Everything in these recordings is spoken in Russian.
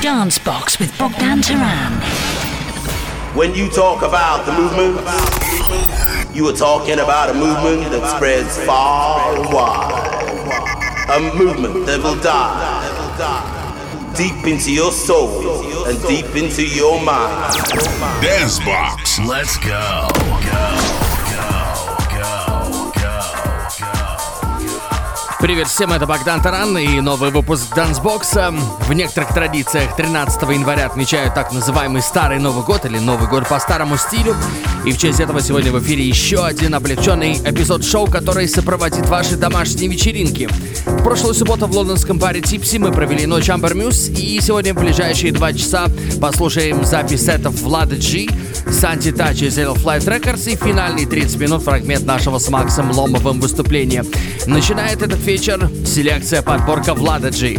Dance Box with Bogdan Taran. When you talk about the movement, you are talking about a movement that spreads far and wide. A movement that will die deep into your soul and deep into your mind. Dance Box. Let's go. Go. Привет всем, это Богдан Таран и новый выпуск Дансбокса. В некоторых традициях 13 января отмечают так называемый Старый Новый год или Новый год по старому стилю. И в честь этого сегодня в эфире еще один облегченный эпизод шоу, который сопроводит ваши домашние вечеринки. В прошлую субботу в лондонском баре Типси мы провели ночь Amber Muse, и сегодня в ближайшие два часа послушаем запись сетов Влада G, Санти Тачи из Little Flight Records и финальный 30 минут фрагмент нашего с Максом Ломовым выступления. Начинает этот вечер селекция подборка Влада G.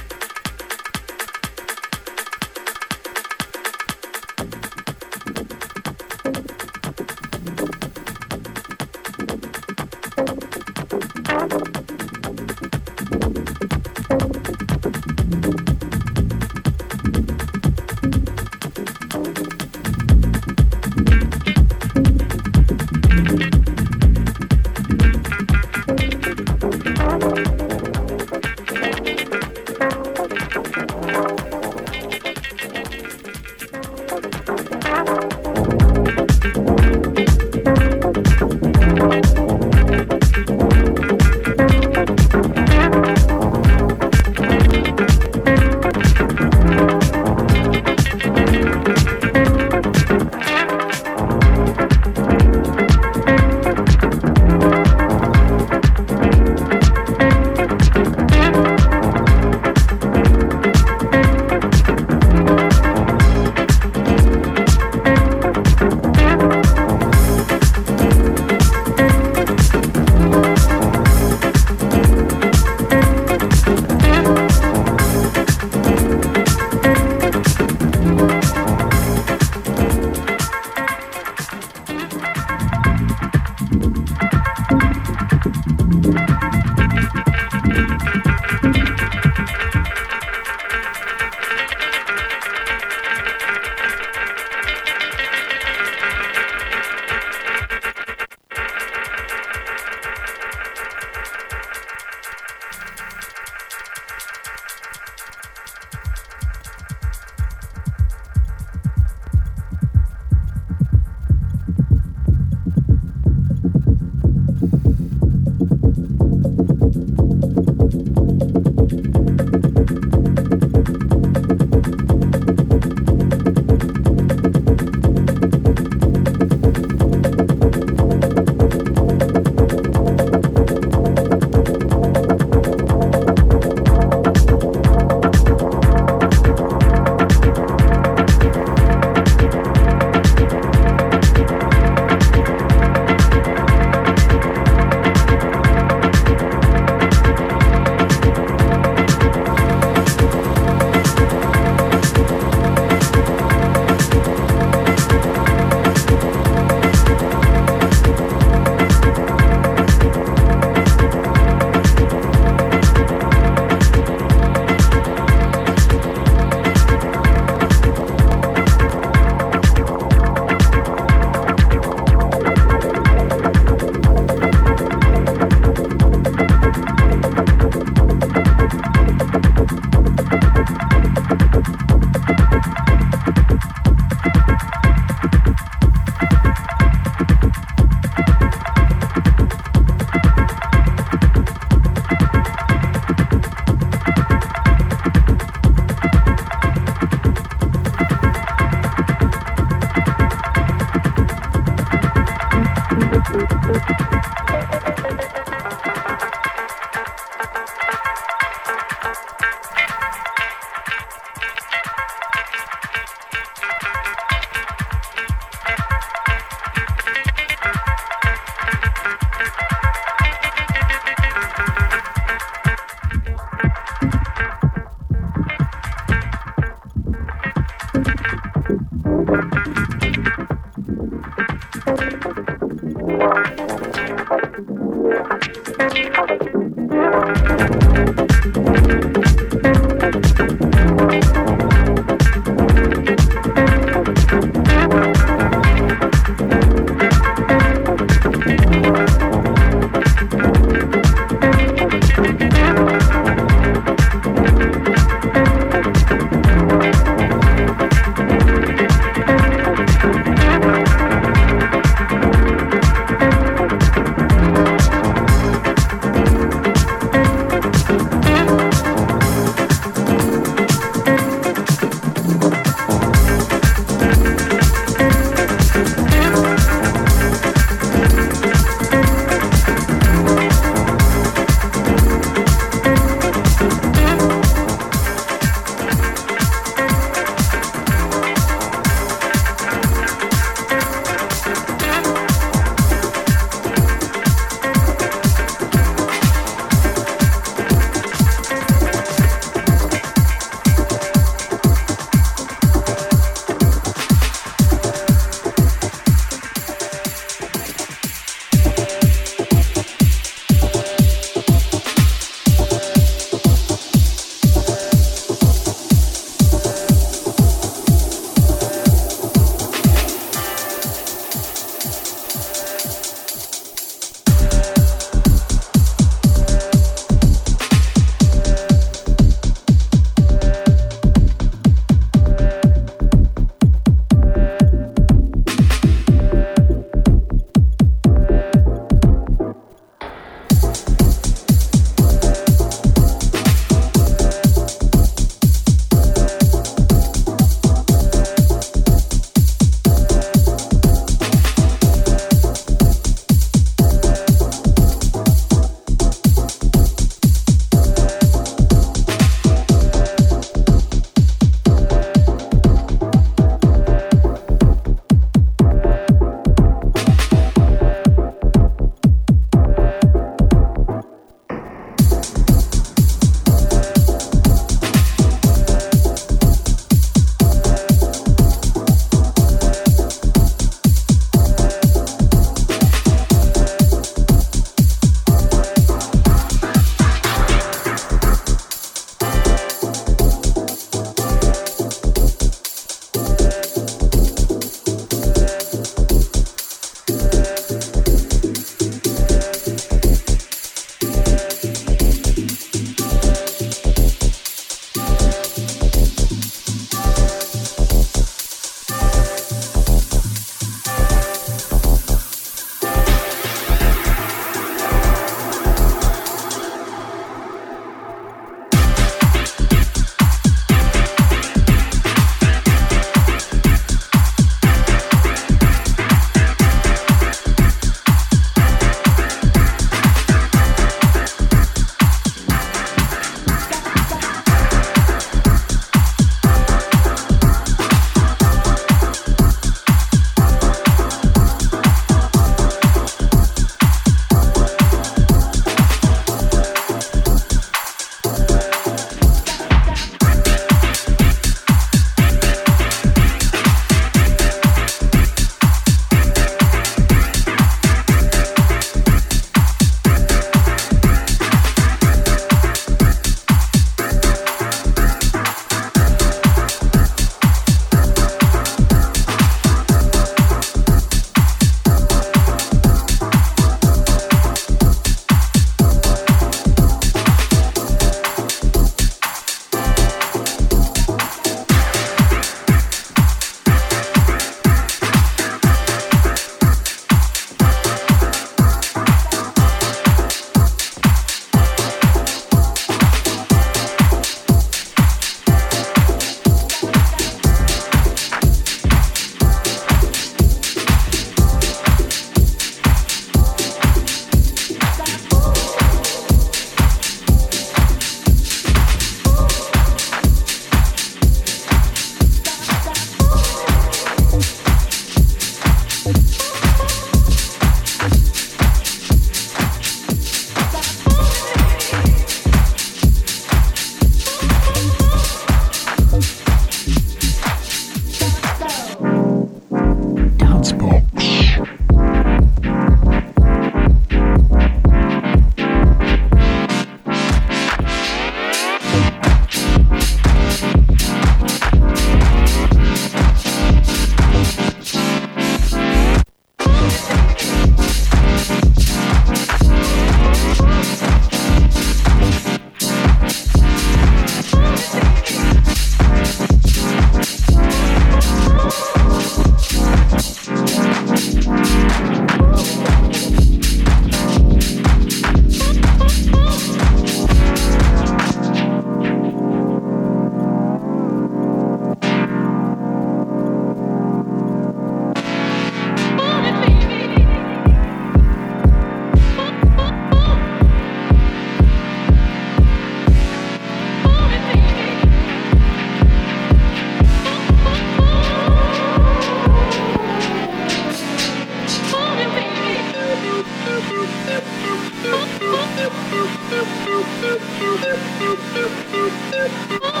Oh!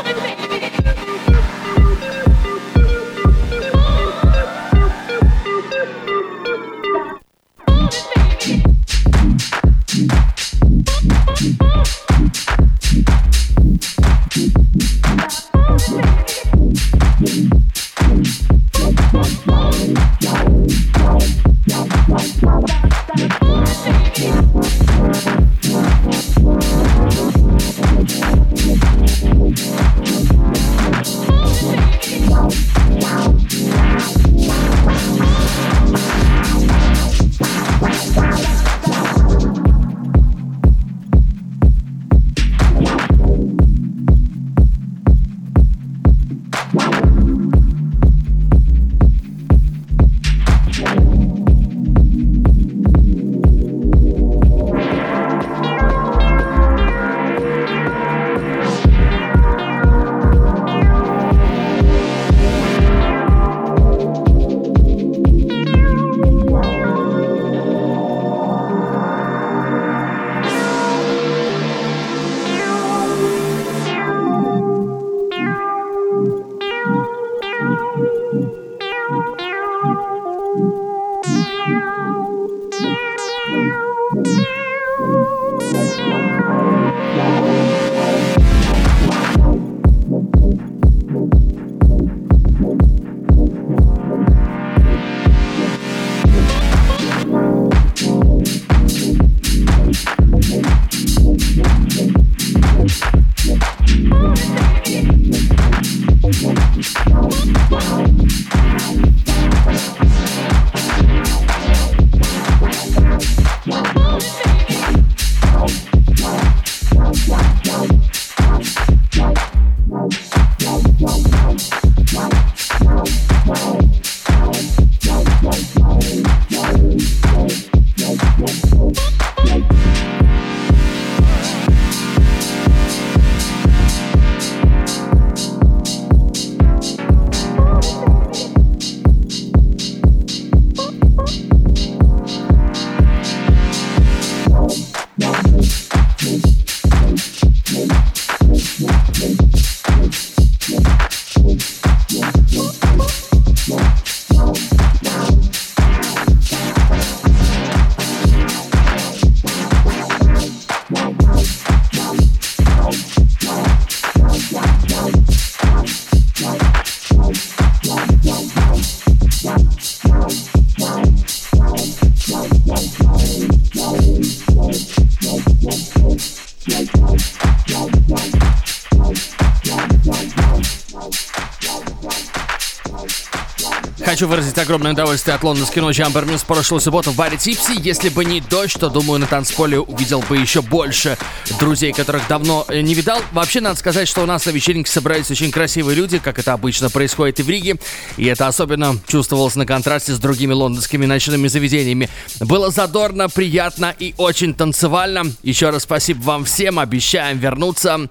Хочу выразить огромное удовольствие от лондонской ночи Амбер Мьюз прошлую субботу в баре Типси. Если бы не дождь, то, думаю, на танцполе увидел бы еще больше друзей, которых давно э, не видал. Вообще, надо сказать, что у нас на вечеринке собрались очень красивые люди, как это обычно происходит и в Риге. И это особенно чувствовалось на контрасте с другими лондонскими ночными заведениями. Было задорно, приятно и очень танцевально. Еще раз спасибо вам всем, обещаем вернуться.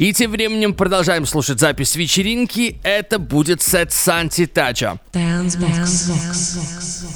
И тем временем продолжаем слушать запись вечеринки. Это будет сет Санти Тача. Dance box.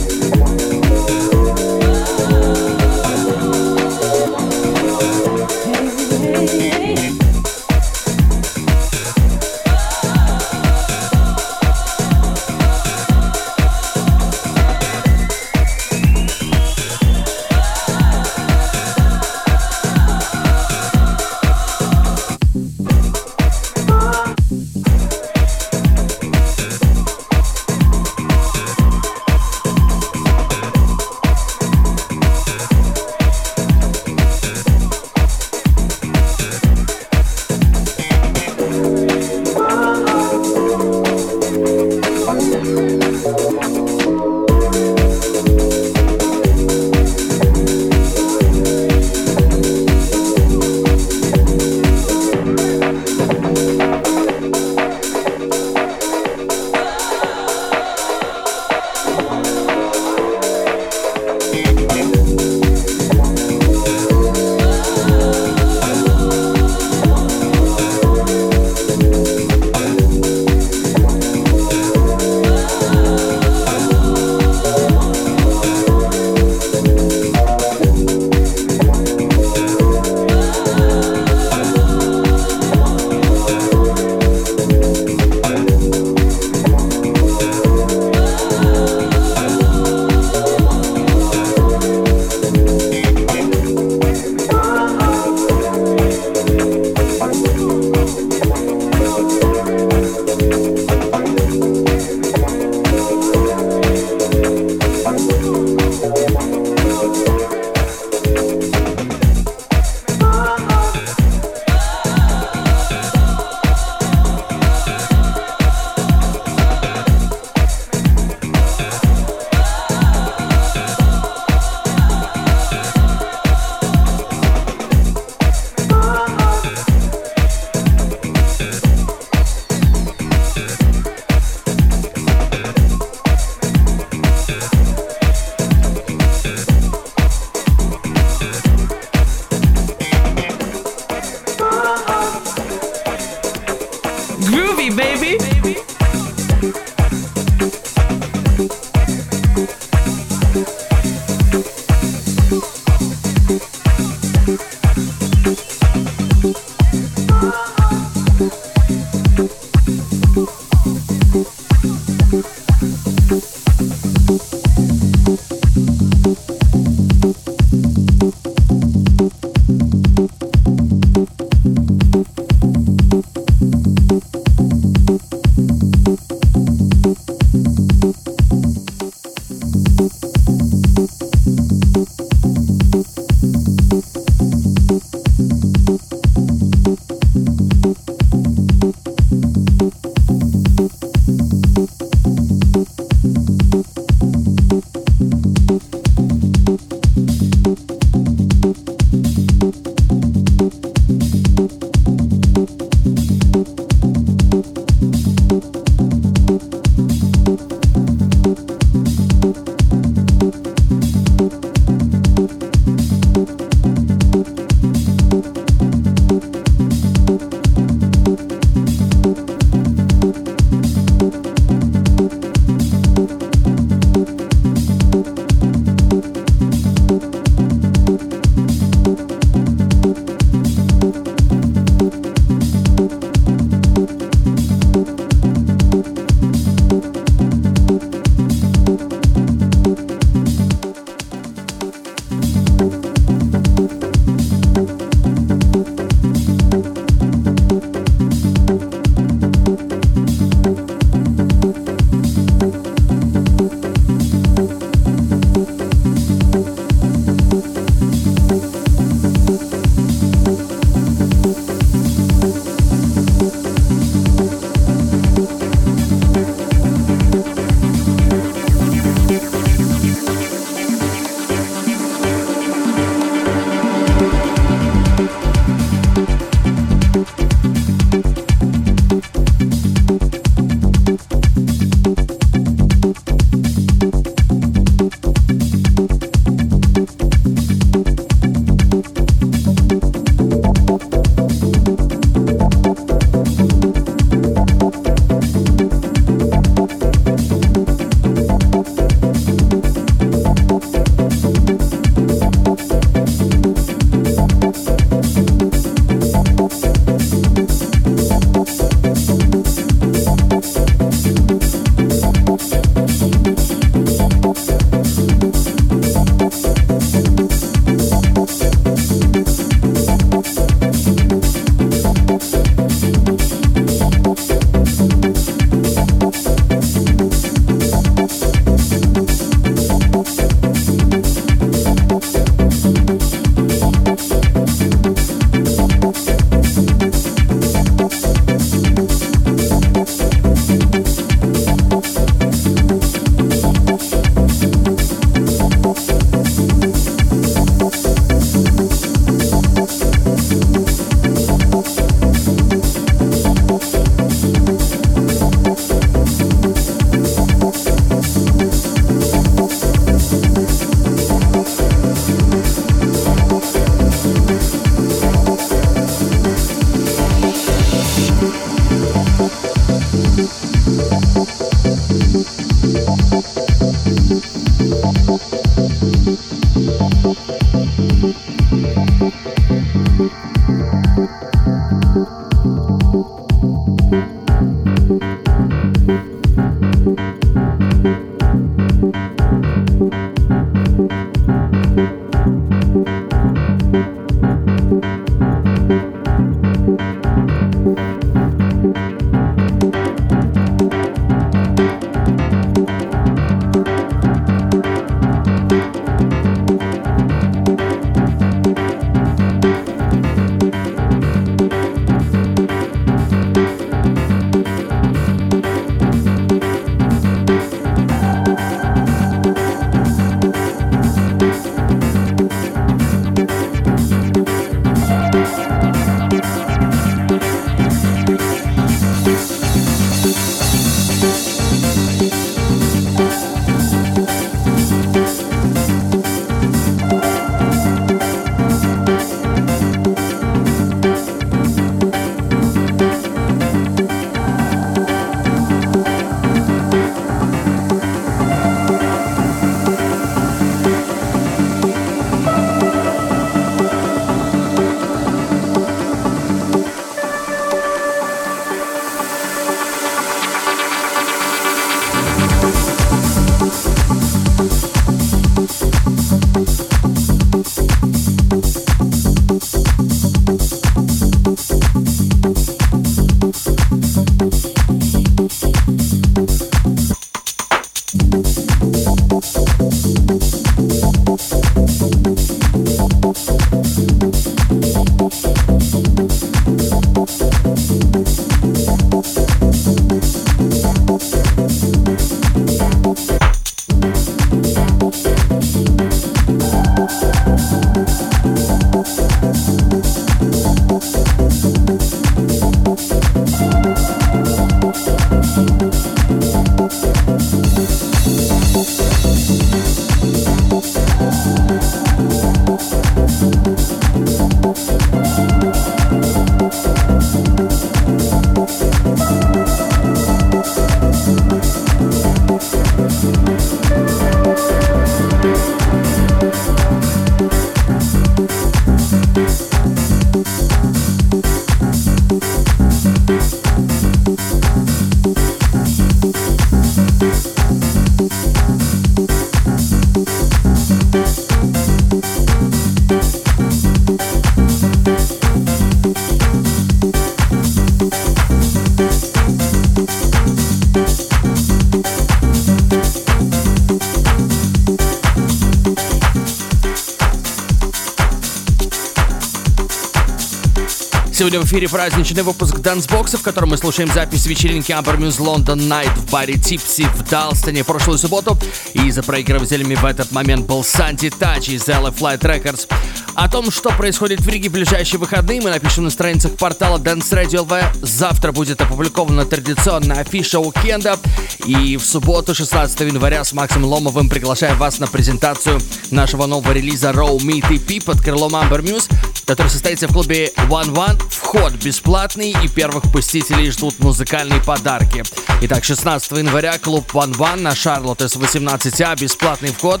Сегодня в эфире праздничный выпуск Дансбокса, в котором мы слушаем запись вечеринки Amber Muse London Night в баре Tipsy в Далстоне прошлую субботу. И за проигрывателями в этот момент был Санти Тач из LA Flight Records. О том, что происходит в Риге в ближайшие выходные, мы напишем на страницах портала Dance Radio LV. Завтра будет опубликована традиционная афиша уикенда. И в субботу, 16 января, с Максом Ломовым приглашаем вас на презентацию нашего нового релиза Raw Meat EP под крылом Amber Muse, который состоится в клубе One One. Вход бесплатный и первых посетителей ждут музыкальные подарки. Итак, 16 января клуб One One на Шарлотт с 18А, бесплатный вход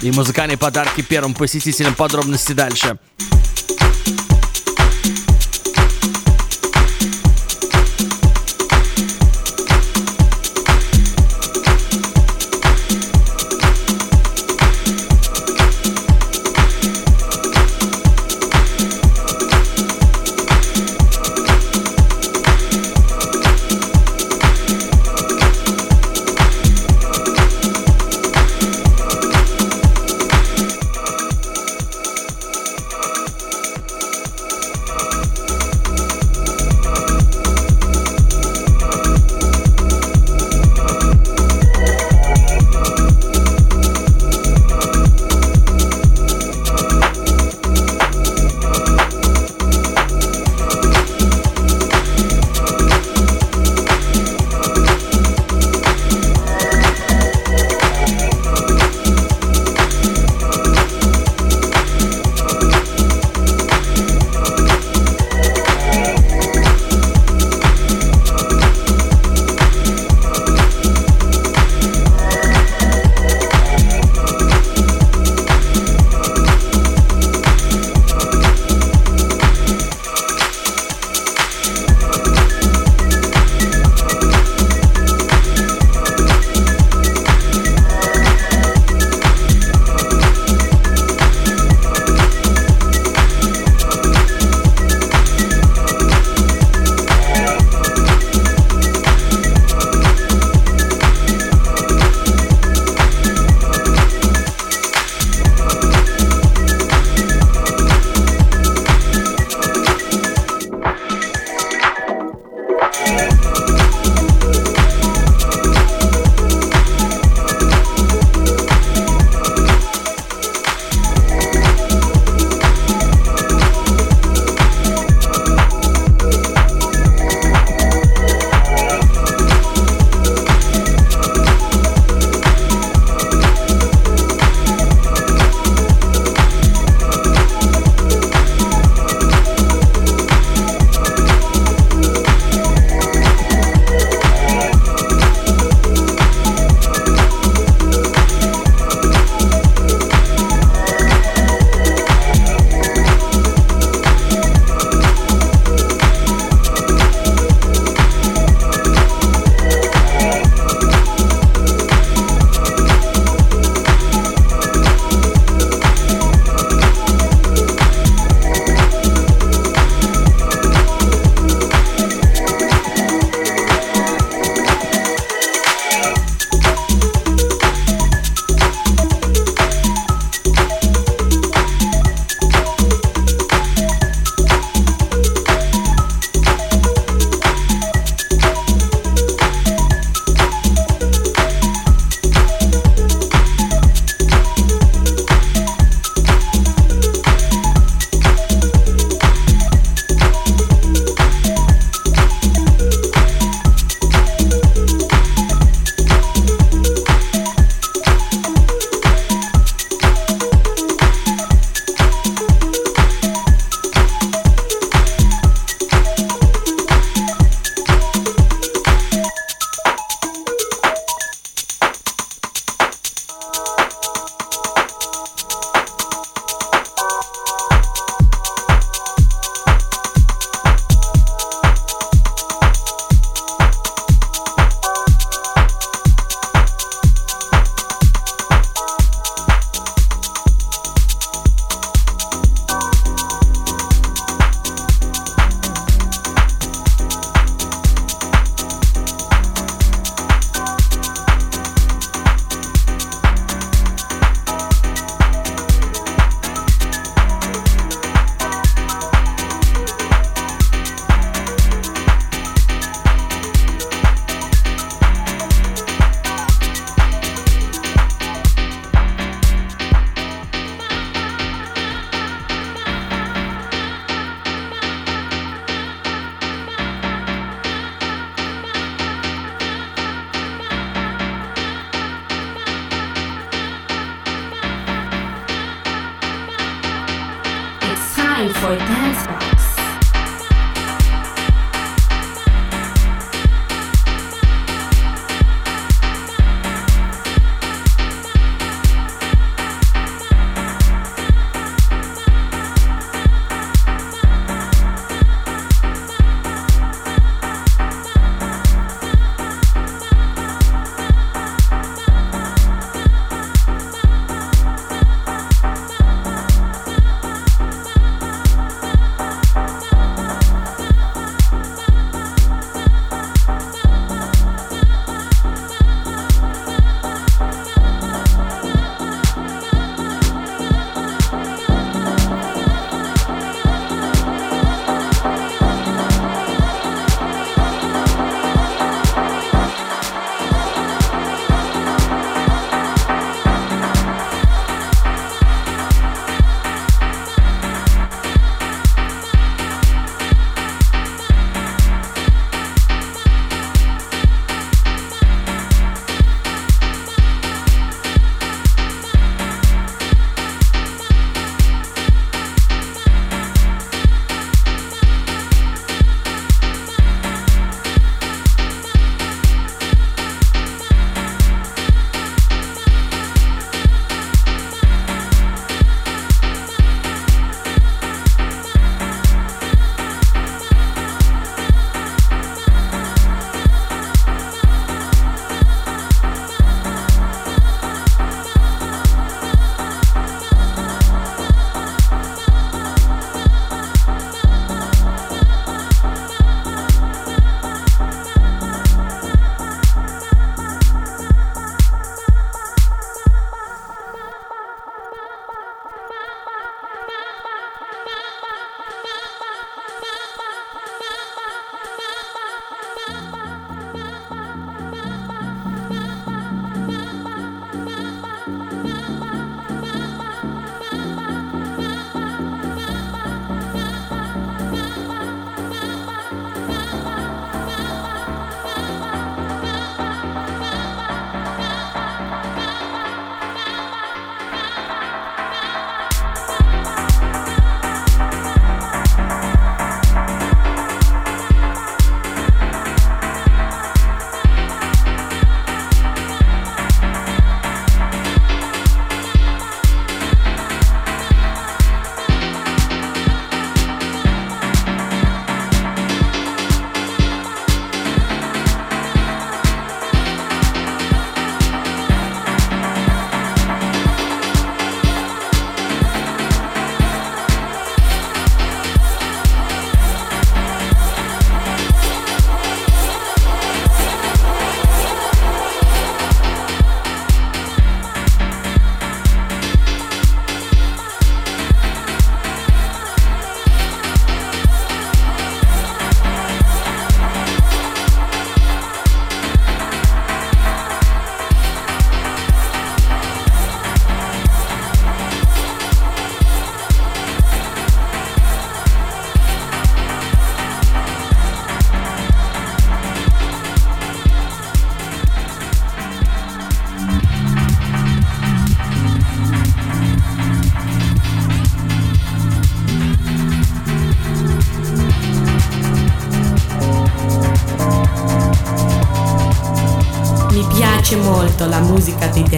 и музыкальные подарки первым посетителям. Подробности дальше.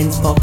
dance pop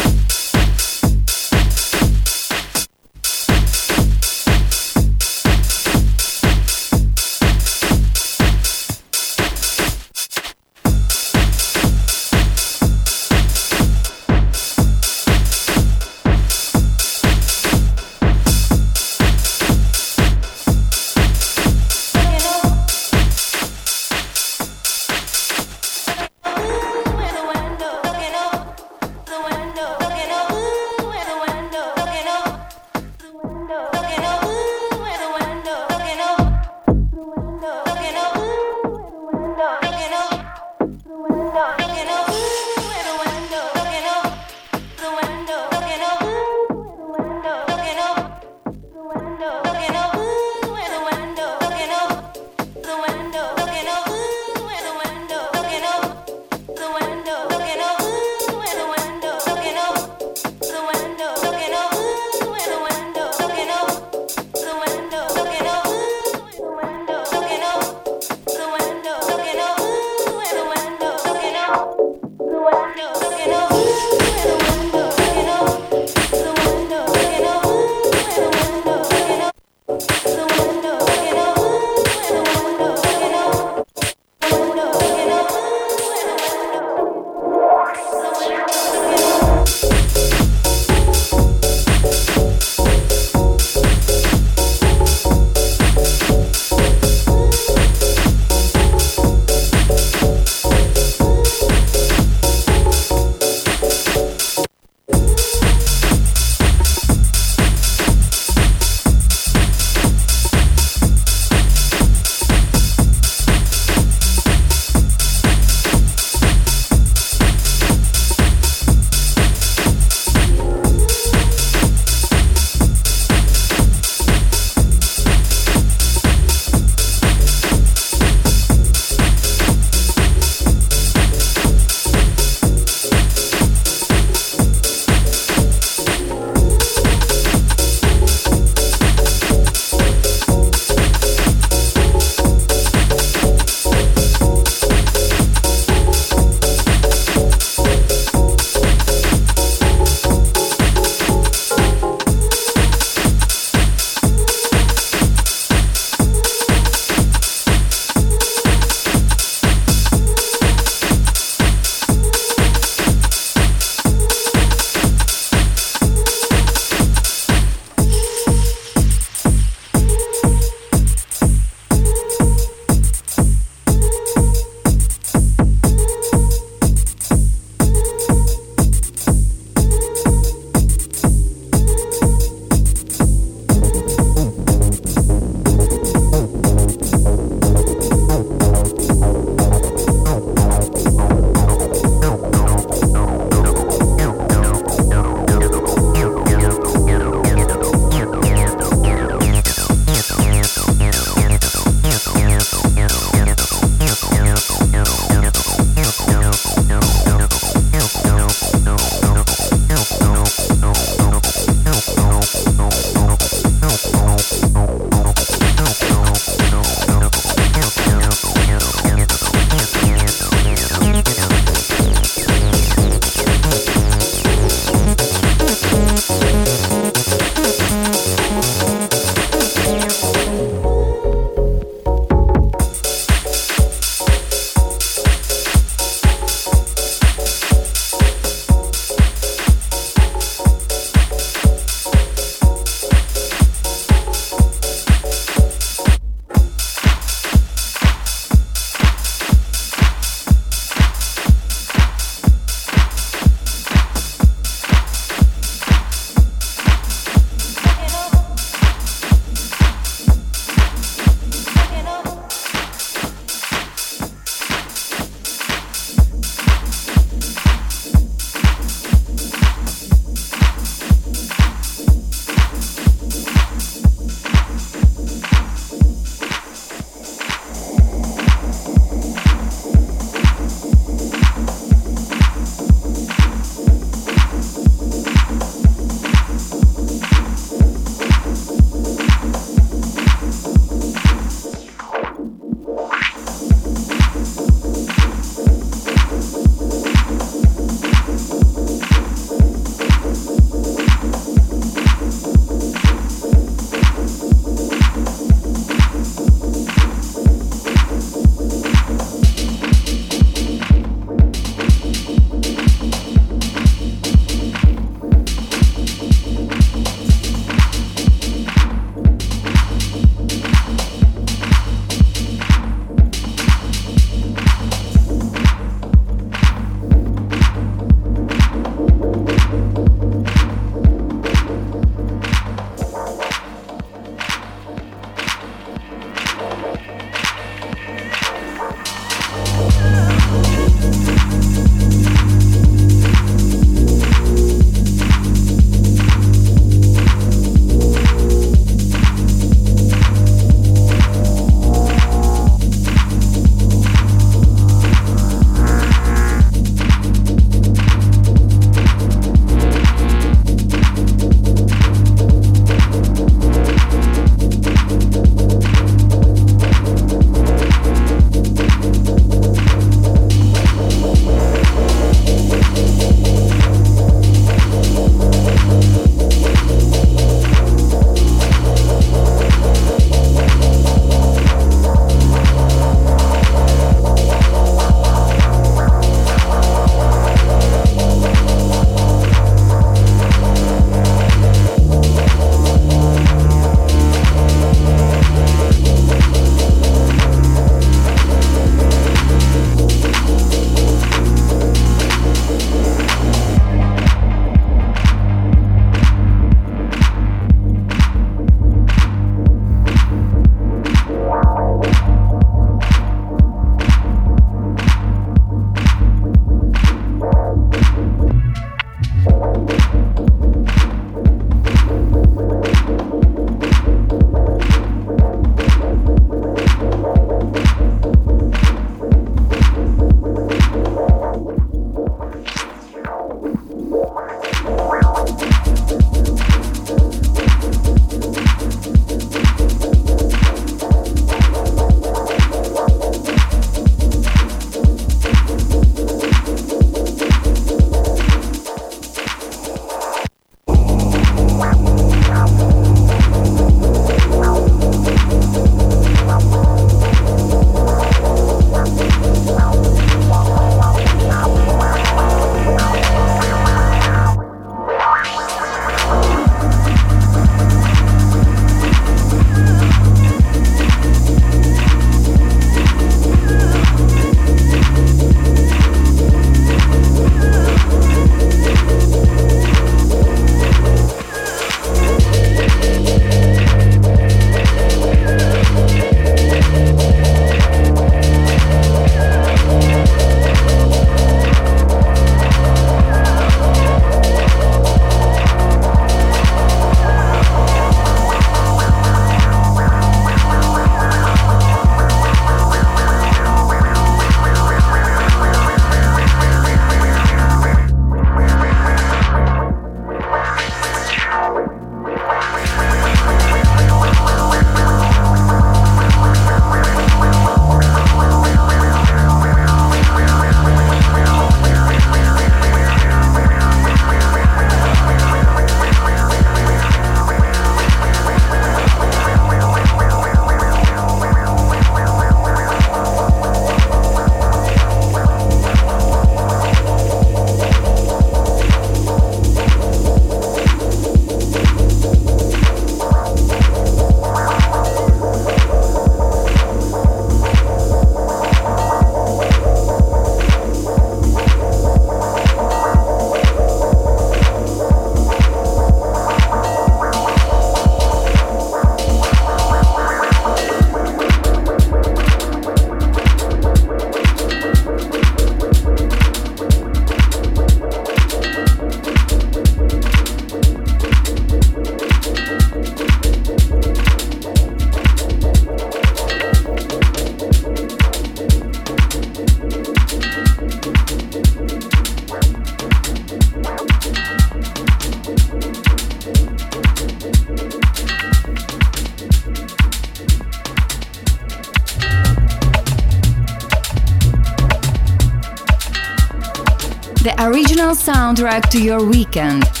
soundtrack to your weekend.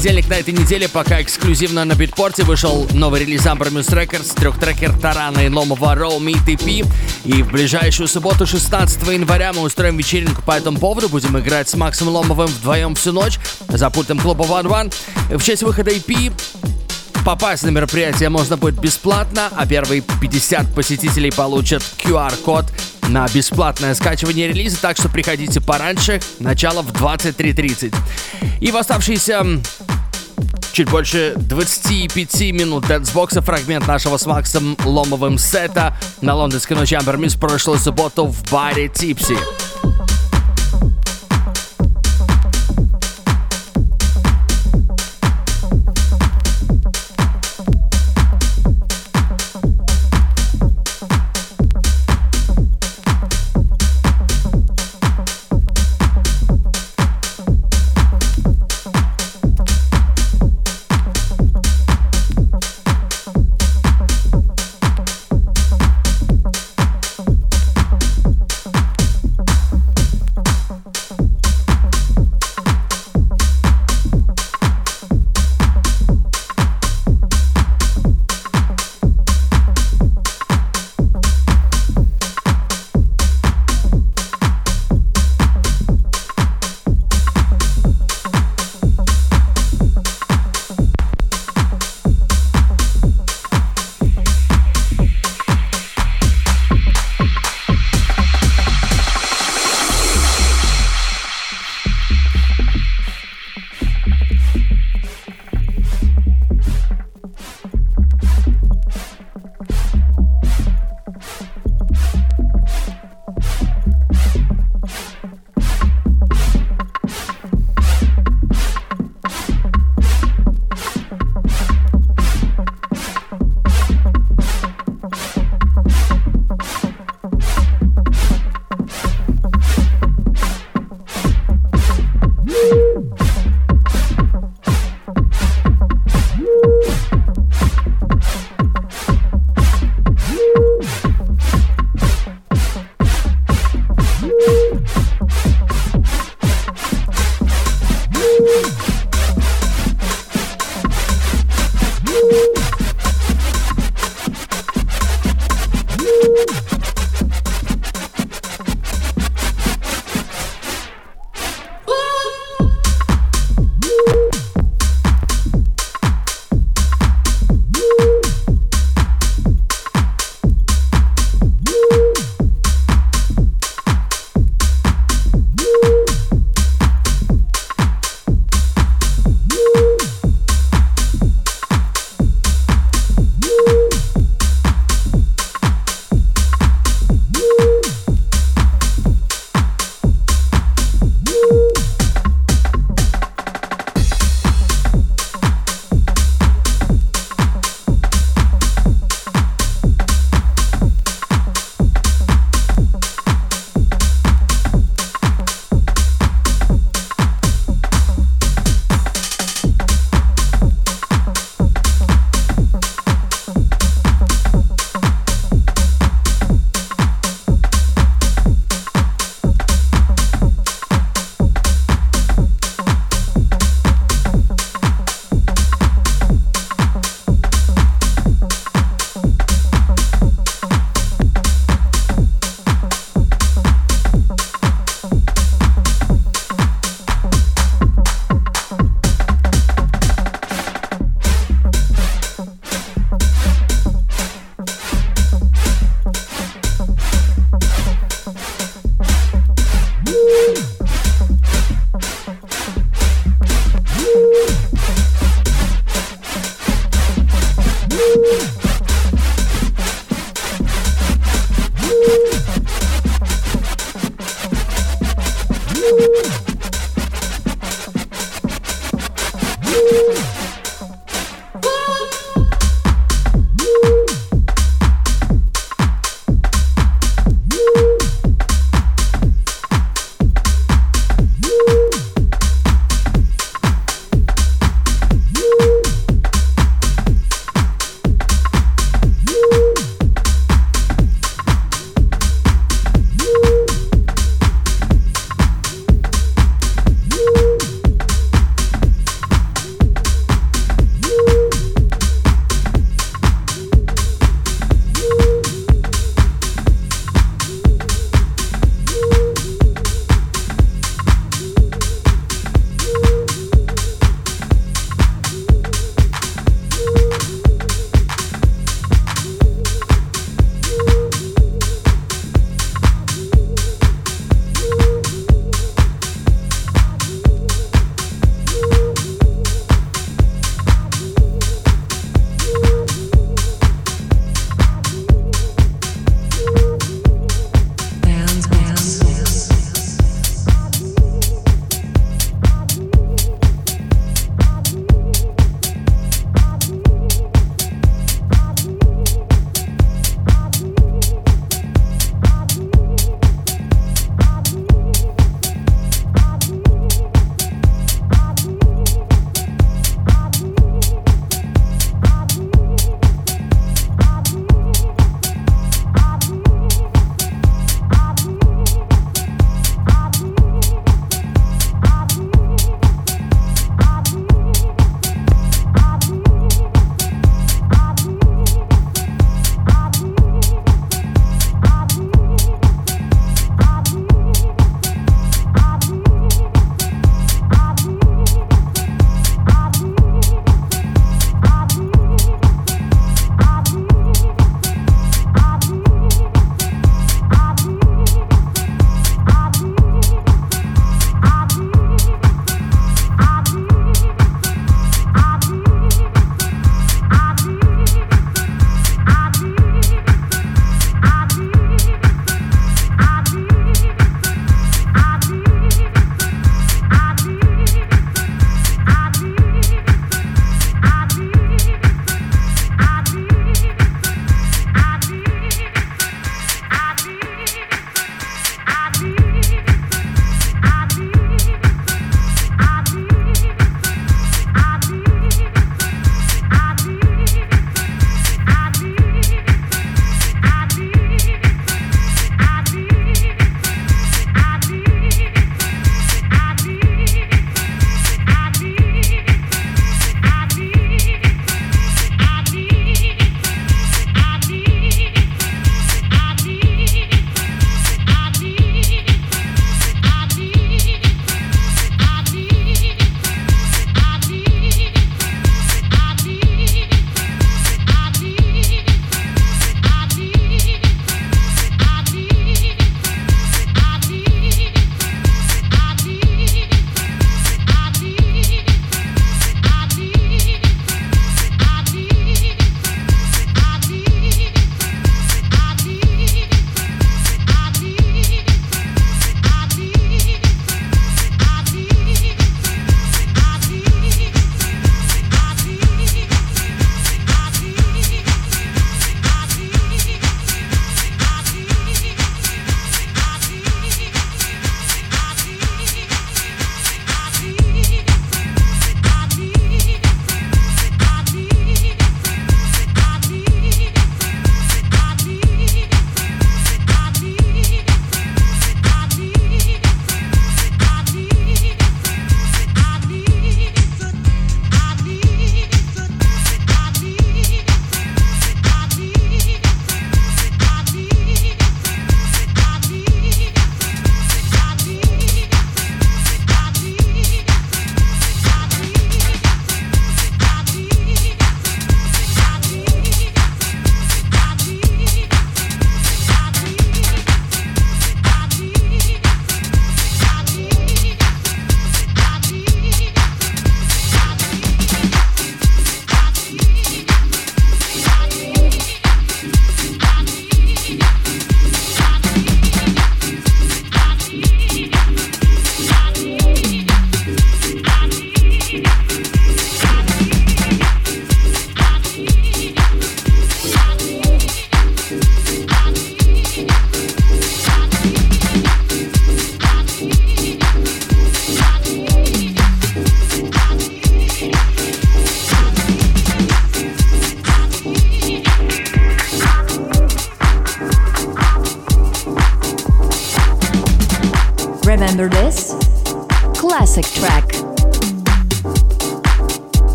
Понедельник на этой неделе пока эксклюзивно на битпорте вышел новый релиз Amber Muse Records, трехтрекер Тарана и Ломова Roll Meet EP. И в ближайшую субботу, 16 января, мы устроим вечеринку по этому поводу. Будем играть с Максом Ломовым вдвоем всю ночь за пультом клуба One One. В честь выхода EP Попасть на мероприятие можно будет бесплатно, а первые 50 посетителей получат QR-код на бесплатное скачивание релиза, так что приходите пораньше, начало в 23.30. И в оставшиеся чуть больше 25 минут Dancebox а фрагмент нашего с Максом Ломовым сета на лондонской ночи Amber прошлую субботу в баре Tipsy.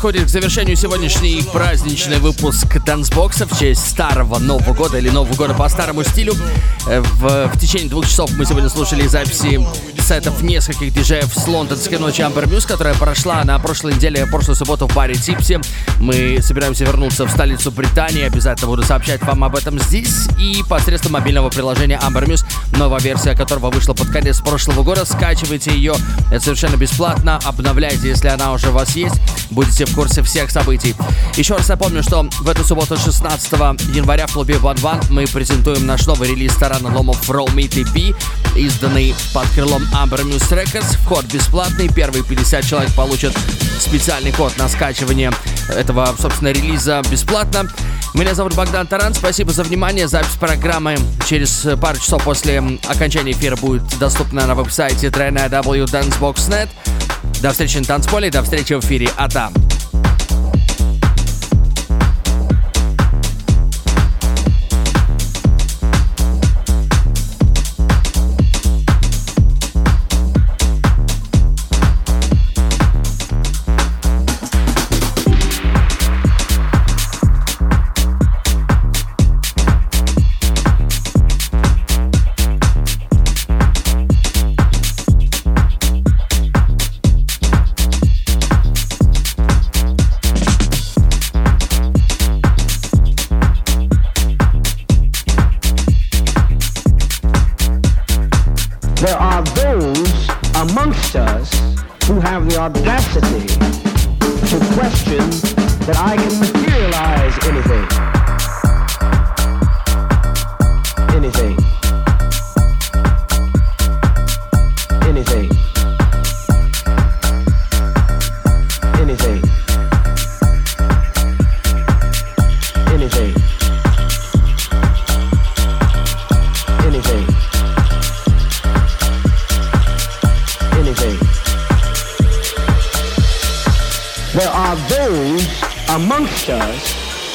Подходит к завершению сегодняшний праздничный выпуск Дансбокса в честь старого Нового года или Нового года по старому стилю. Э, В, в течение двух часов мы сегодня слушали записи сетов нескольких диджеев с лондонской ночи Amber Muse, которая прошла на прошлой неделе, прошлую субботу в баре Типси. Мы собираемся вернуться в столицу Британии. Обязательно буду сообщать вам об этом здесь и посредством мобильного приложения Amber Muse, новая версия которого вышла под конец прошлого года. Скачивайте ее, это совершенно бесплатно. Обновляйте, если она уже у вас есть. Будете в курсе всех событий. Еще раз напомню, что в эту субботу 16 января в клубе One One мы презентуем наш новый релиз Тарана Ломов Roll Meet EP, изданный под крылом Amber Muse Records. Вход бесплатный, первые 50 человек получат специальный код на скачивание этого, собственно, релиза бесплатно. Меня зовут Богдан Таран, спасибо за внимание. Запись программы через пару часов после окончания эфира будет доступна на веб-сайте www.dancebox.net. До встречи на танцполе, до встречи в эфире. А там.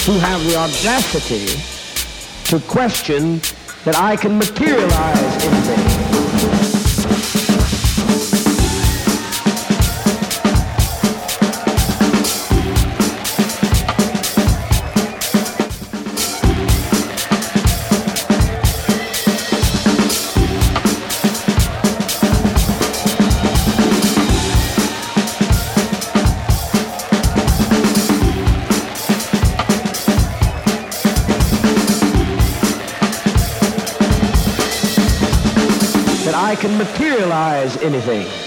Who have the audacity to question that I can materialize anything. anything.